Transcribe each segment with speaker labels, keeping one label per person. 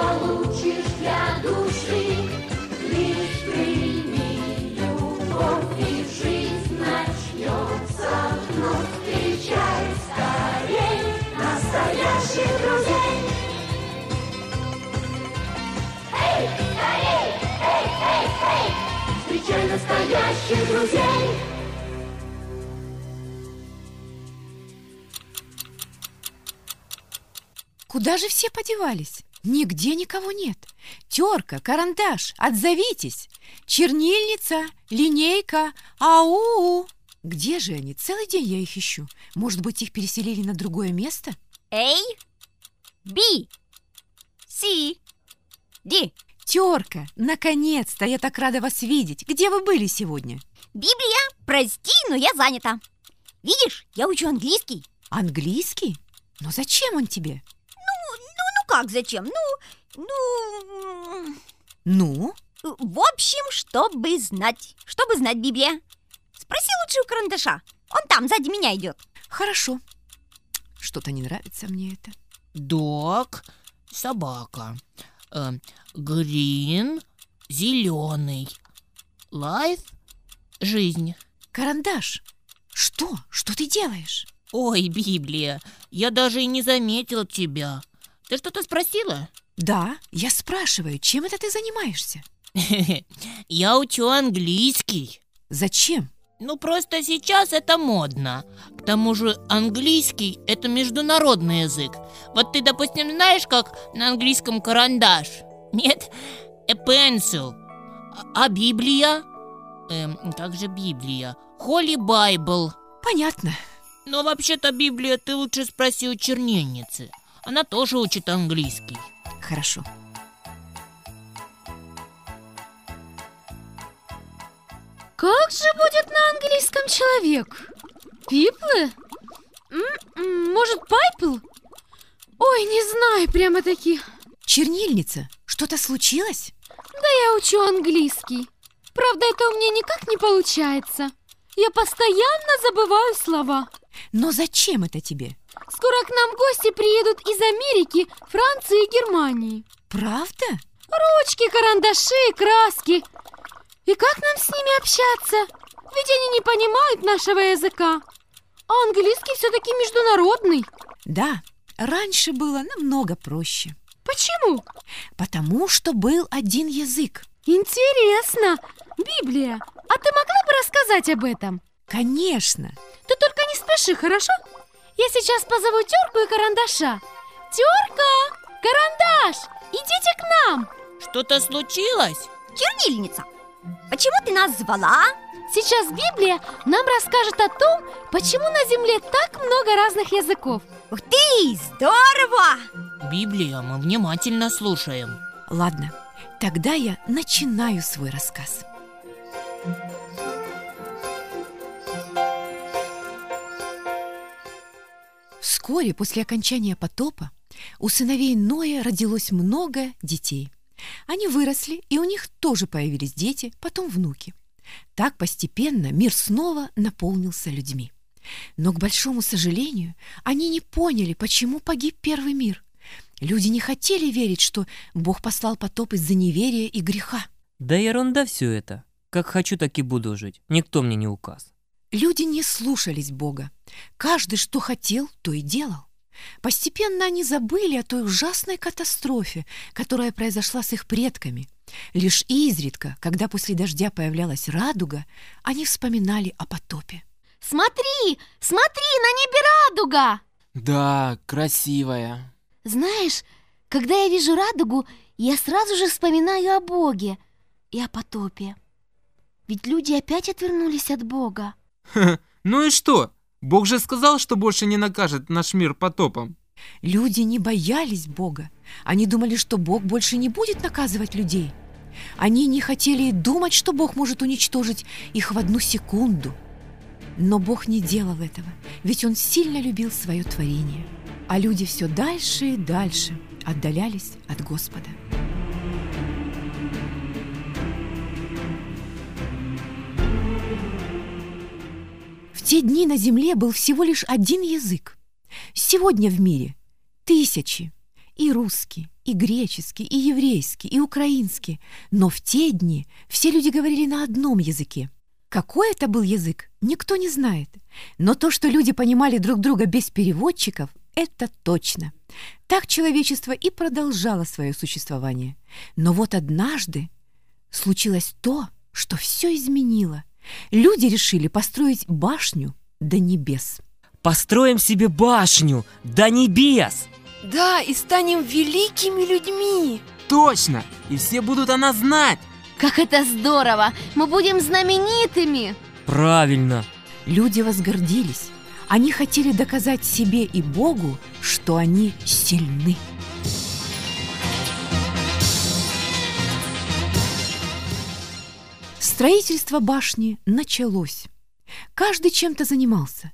Speaker 1: получишь для души. Лишь прими и жизнь начнется вновь. Встречай скорей настоящих друзей. Эй, скорей! Эй, эй, эй! Встречай настоящих друзей!
Speaker 2: Куда же все подевались? Нигде никого нет. Терка, карандаш, отзовитесь. Чернильница, линейка, ау. Где же они? Целый день я их ищу. Может быть, их переселили на другое место?
Speaker 3: A, B, C, D.
Speaker 2: Терка, наконец-то! Я так рада вас видеть. Где вы были сегодня?
Speaker 3: Библия, прости, но я занята. Видишь, я учу английский.
Speaker 2: Английский? Но зачем он тебе?
Speaker 3: Как зачем? Ну, ну...
Speaker 2: Ну?
Speaker 3: В общем, чтобы знать. Чтобы знать Библия. Спроси лучше у карандаша. Он там, сзади меня идет.
Speaker 2: Хорошо. Что-то не нравится мне это.
Speaker 4: Дог – собака. Э, Грин – зеленый. Life – жизнь.
Speaker 2: Карандаш, что? Что ты делаешь?
Speaker 4: Ой, Библия, я даже и не заметил тебя. Ты что-то спросила?
Speaker 2: Да, я спрашиваю, чем это ты занимаешься?
Speaker 4: Я учу английский.
Speaker 2: Зачем?
Speaker 4: Ну, просто сейчас это модно. К тому же английский – это международный язык. Вот ты, допустим, знаешь, как на английском карандаш? Нет? A pencil. А, а Библия? Эм, как же Библия? Holy Bible.
Speaker 2: Понятно.
Speaker 4: Но вообще-то Библия ты лучше спроси у чернильницы. Она тоже учит английский.
Speaker 2: Хорошо.
Speaker 5: Как же будет на английском человек? Пиплы? М-м, Может, пайпл? Ой, не знаю прямо-таки.
Speaker 2: Чернильница, что-то случилось?
Speaker 5: Да я учу английский. Правда, это у меня никак не получается. Я постоянно забываю слова.
Speaker 2: Но зачем это тебе?
Speaker 5: Скоро к нам гости приедут из Америки, Франции и Германии.
Speaker 2: Правда?
Speaker 5: Ручки, карандаши, краски. И как нам с ними общаться? Ведь они не понимают нашего языка. А английский все-таки международный.
Speaker 2: Да, раньше было намного проще.
Speaker 5: Почему?
Speaker 2: Потому что был один язык.
Speaker 5: Интересно. Библия, а ты могла бы рассказать об этом?
Speaker 2: Конечно.
Speaker 5: Ты только не спеши, хорошо? Я сейчас позову Терку и Карандаша. Терка! Карандаш! Идите к нам!
Speaker 4: Что-то случилось?
Speaker 3: Чернильница, почему ты нас звала?
Speaker 5: Сейчас Библия нам расскажет о том, почему на Земле так много разных языков.
Speaker 3: Ух ты, здорово!
Speaker 4: Библия, мы внимательно слушаем.
Speaker 2: Ладно, тогда я начинаю свой рассказ. Вскоре после окончания потопа у сыновей Ноя родилось много детей. Они выросли, и у них тоже появились дети, потом внуки. Так постепенно мир снова наполнился людьми. Но, к большому сожалению, они не поняли, почему погиб первый мир. Люди не хотели верить, что Бог послал потоп из-за неверия и греха.
Speaker 6: Да ерунда все это. Как хочу, так и буду жить. Никто мне не указ.
Speaker 2: Люди не слушались Бога. Каждый, что хотел, то и делал. Постепенно они забыли о той ужасной катастрофе, которая произошла с их предками. Лишь изредка, когда после дождя появлялась радуга, они вспоминали о потопе.
Speaker 5: Смотри, смотри, на небе радуга!
Speaker 7: Да, красивая.
Speaker 5: Знаешь, когда я вижу радугу, я сразу же вспоминаю о Боге и о потопе. Ведь люди опять отвернулись от Бога.
Speaker 7: Ну и что? Бог же сказал, что больше не накажет наш мир потопом.
Speaker 2: Люди не боялись Бога. Они думали, что Бог больше не будет наказывать людей. Они не хотели думать, что Бог может уничтожить их в одну секунду. Но Бог не делал этого, ведь Он сильно любил свое творение. А люди все дальше и дальше отдалялись от Господа. Те дни на земле был всего лишь один язык. Сегодня в мире тысячи. И русский, и греческий, и еврейский, и украинский. Но в те дни все люди говорили на одном языке. Какой это был язык, никто не знает. Но то, что люди понимали друг друга без переводчиков, это точно. Так человечество и продолжало свое существование. Но вот однажды случилось то, что все изменило. Люди решили построить башню до небес.
Speaker 6: Построим себе башню до небес.
Speaker 5: Да, и станем великими людьми.
Speaker 7: Точно! И все будут о нас знать!
Speaker 5: Как это здорово! Мы будем знаменитыми!
Speaker 6: Правильно.
Speaker 2: Люди возгордились. Они хотели доказать себе и Богу, что они сильны. Строительство башни началось. Каждый чем-то занимался.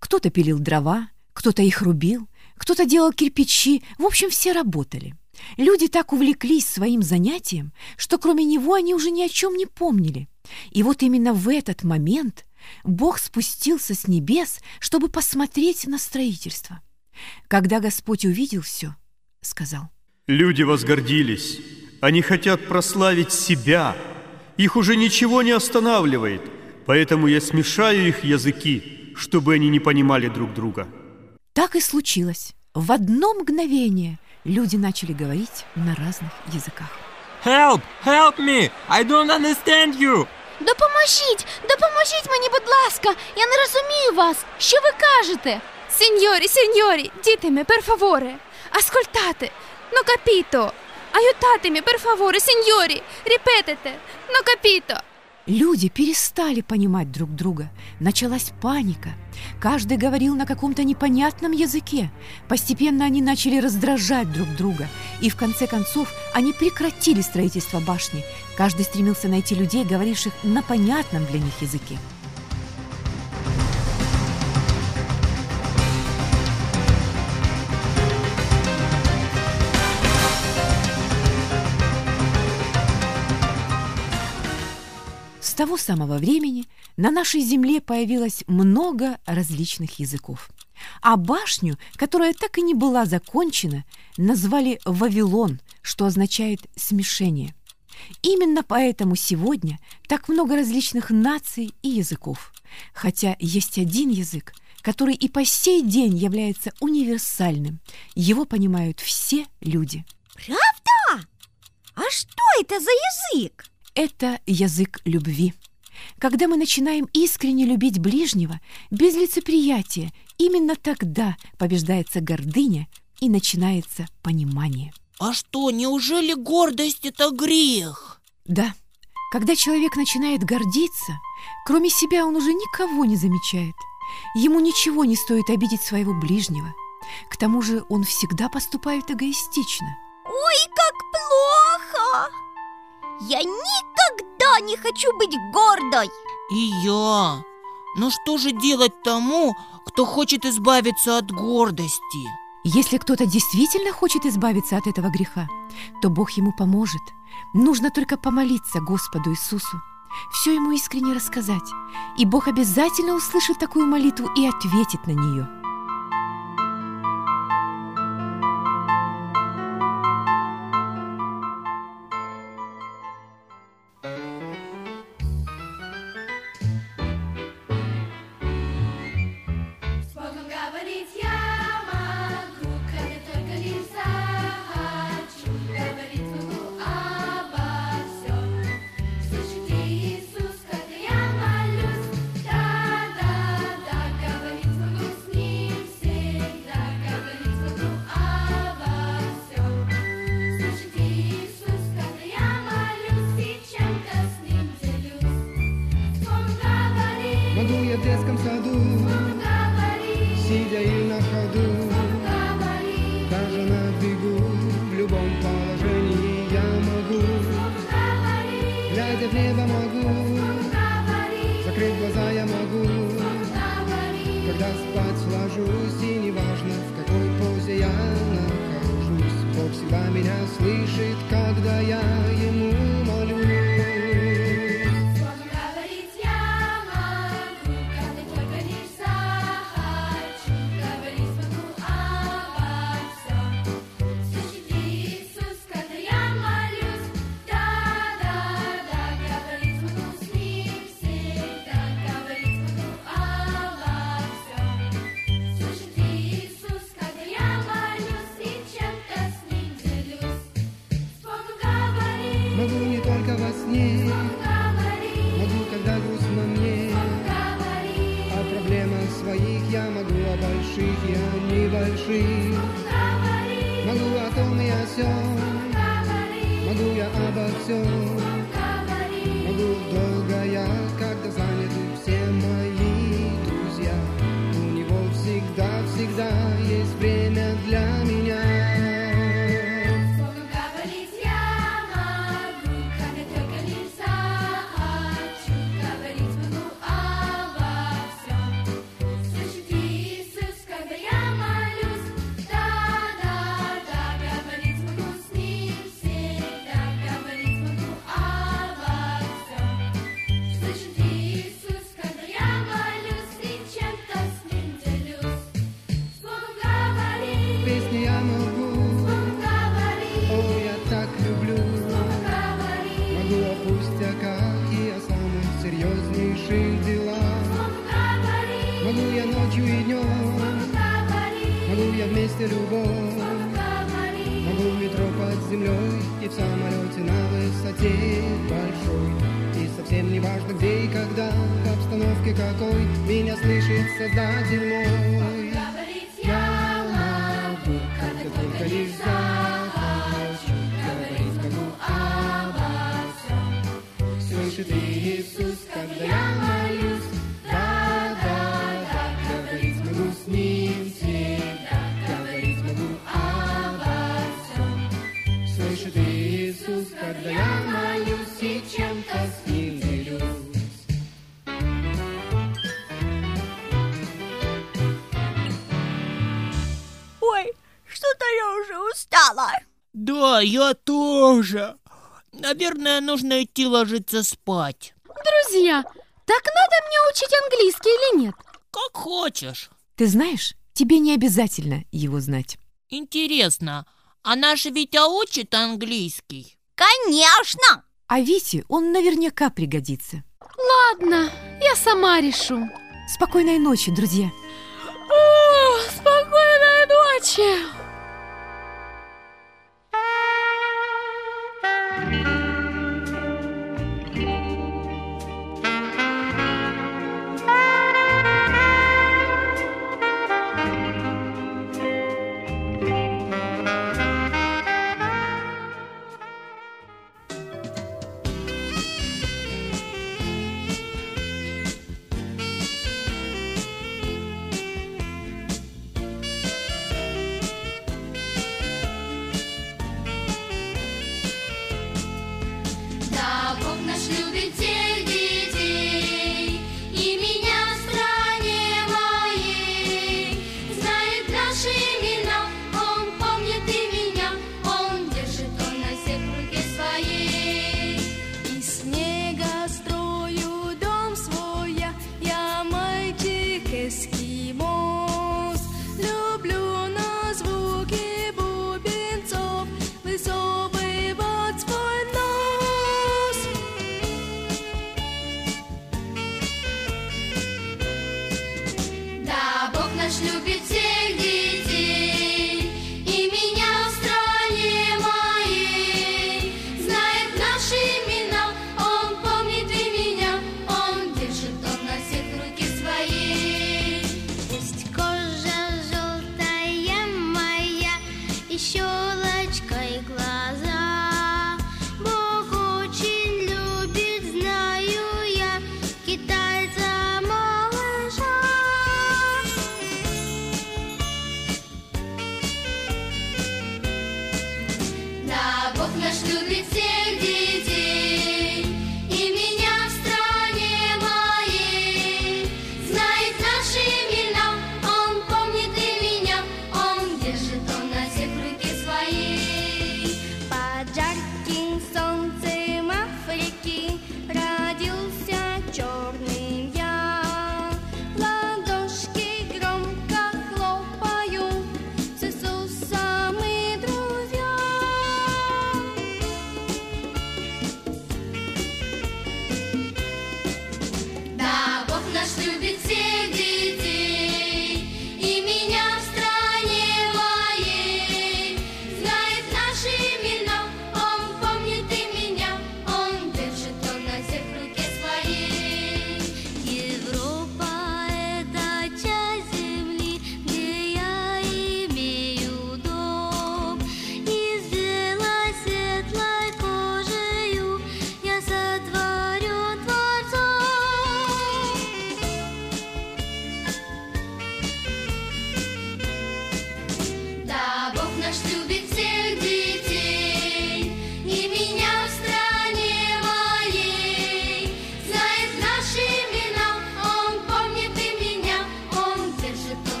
Speaker 2: Кто-то пилил дрова, кто-то их рубил, кто-то делал кирпичи, в общем, все работали. Люди так увлеклись своим занятием, что кроме него они уже ни о чем не помнили. И вот именно в этот момент Бог спустился с небес, чтобы посмотреть на строительство. Когда Господь увидел все, сказал,
Speaker 8: Люди возгордились. Они хотят прославить себя. Их уже ничего не останавливает. Поэтому я смешаю их языки, чтобы они не понимали друг друга.
Speaker 2: Так и случилось. В одно мгновение люди начали говорить на разных языках.
Speaker 7: Help! Help me! I don't understand you!
Speaker 5: Допоможіть! Допоможіть мені, будь ласка! Я не розумію вас! Що ви кажете? Сеньорі, сеньорі, дітеми, per favore! Ascoltate! No capito! Aiutatemi, per favore, signori! Ripetete! No capito!
Speaker 2: Люди перестали понимать друг друга. Началась паника. Каждый говорил на каком-то непонятном языке. Постепенно они начали раздражать друг друга. И в конце концов они прекратили строительство башни. Каждый стремился найти людей, говоривших на понятном для них языке. Того самого времени на нашей земле появилось много различных языков. А башню, которая так и не была закончена, назвали Вавилон, что означает «смешение». Именно поэтому сегодня так много различных наций и языков. Хотя есть один язык, который и по сей день является универсальным. Его понимают все люди.
Speaker 3: Правда? А что это за язык?
Speaker 2: Это язык любви. Когда мы начинаем искренне любить ближнего, без лицеприятия, именно тогда побеждается гордыня и начинается понимание.
Speaker 4: А что, неужели гордость это грех?
Speaker 2: Да, когда человек начинает гордиться, кроме себя он уже никого не замечает. Ему ничего не стоит обидеть своего ближнего. К тому же он всегда поступает эгоистично.
Speaker 3: Ой, как плохо! Я никогда не хочу быть гордой!
Speaker 4: И я. Но что же делать тому, кто хочет избавиться от гордости?
Speaker 2: Если кто-то действительно хочет избавиться от этого греха, то Бог ему поможет. Нужно только помолиться Господу Иисусу, все ему искренне рассказать, и Бог обязательно услышит такую молитву и ответит на нее.
Speaker 9: Детском саду, сидя и на ходу, даже на бегу, в любом положении я могу, глядя в небо могу, закрыть глаза я могу, когда спать ложусь, и неважно, в какой позе я нахожусь, Бог всегда меня слышит, когда я Ему молюсь.
Speaker 1: Могу не только во сне, могу, когда грустно мне.
Speaker 9: О проблемах своих я могу, о больших и о небольших. Могу о том и о сём, могу я обо всем. Могу долго я, когда заняты все мои друзья. У него всегда, всегда серьезнейших делах. Могу я ночью и днем, могу я вместе любовь. Могу в метро под землей и в самолете на высоте большой. И совсем не важно где и когда, в обстановке какой меня слышит Создатель мой. Я могу, когда только лишь захочу, говорить могу обо всем. Слышит Иисус, когда я молюсь, да, да, да, говорить могу с Ним всегда, говорить могу обо всем. Слышит Иисус, когда я молюсь и чем-то с Ним делюсь.
Speaker 3: Ой, что-то я уже устала.
Speaker 4: Да, я тоже. Наверное, нужно идти ложиться спать.
Speaker 1: Друзья, так надо мне учить английский или нет?
Speaker 4: Как хочешь.
Speaker 2: Ты знаешь, тебе не обязательно его знать.
Speaker 4: Интересно, а наш Витя учит английский?
Speaker 3: Конечно!
Speaker 2: А Вите он наверняка пригодится.
Speaker 1: Ладно, я сама решу.
Speaker 2: Спокойной ночи, друзья.
Speaker 1: О, спокойной ночи!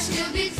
Speaker 10: I still be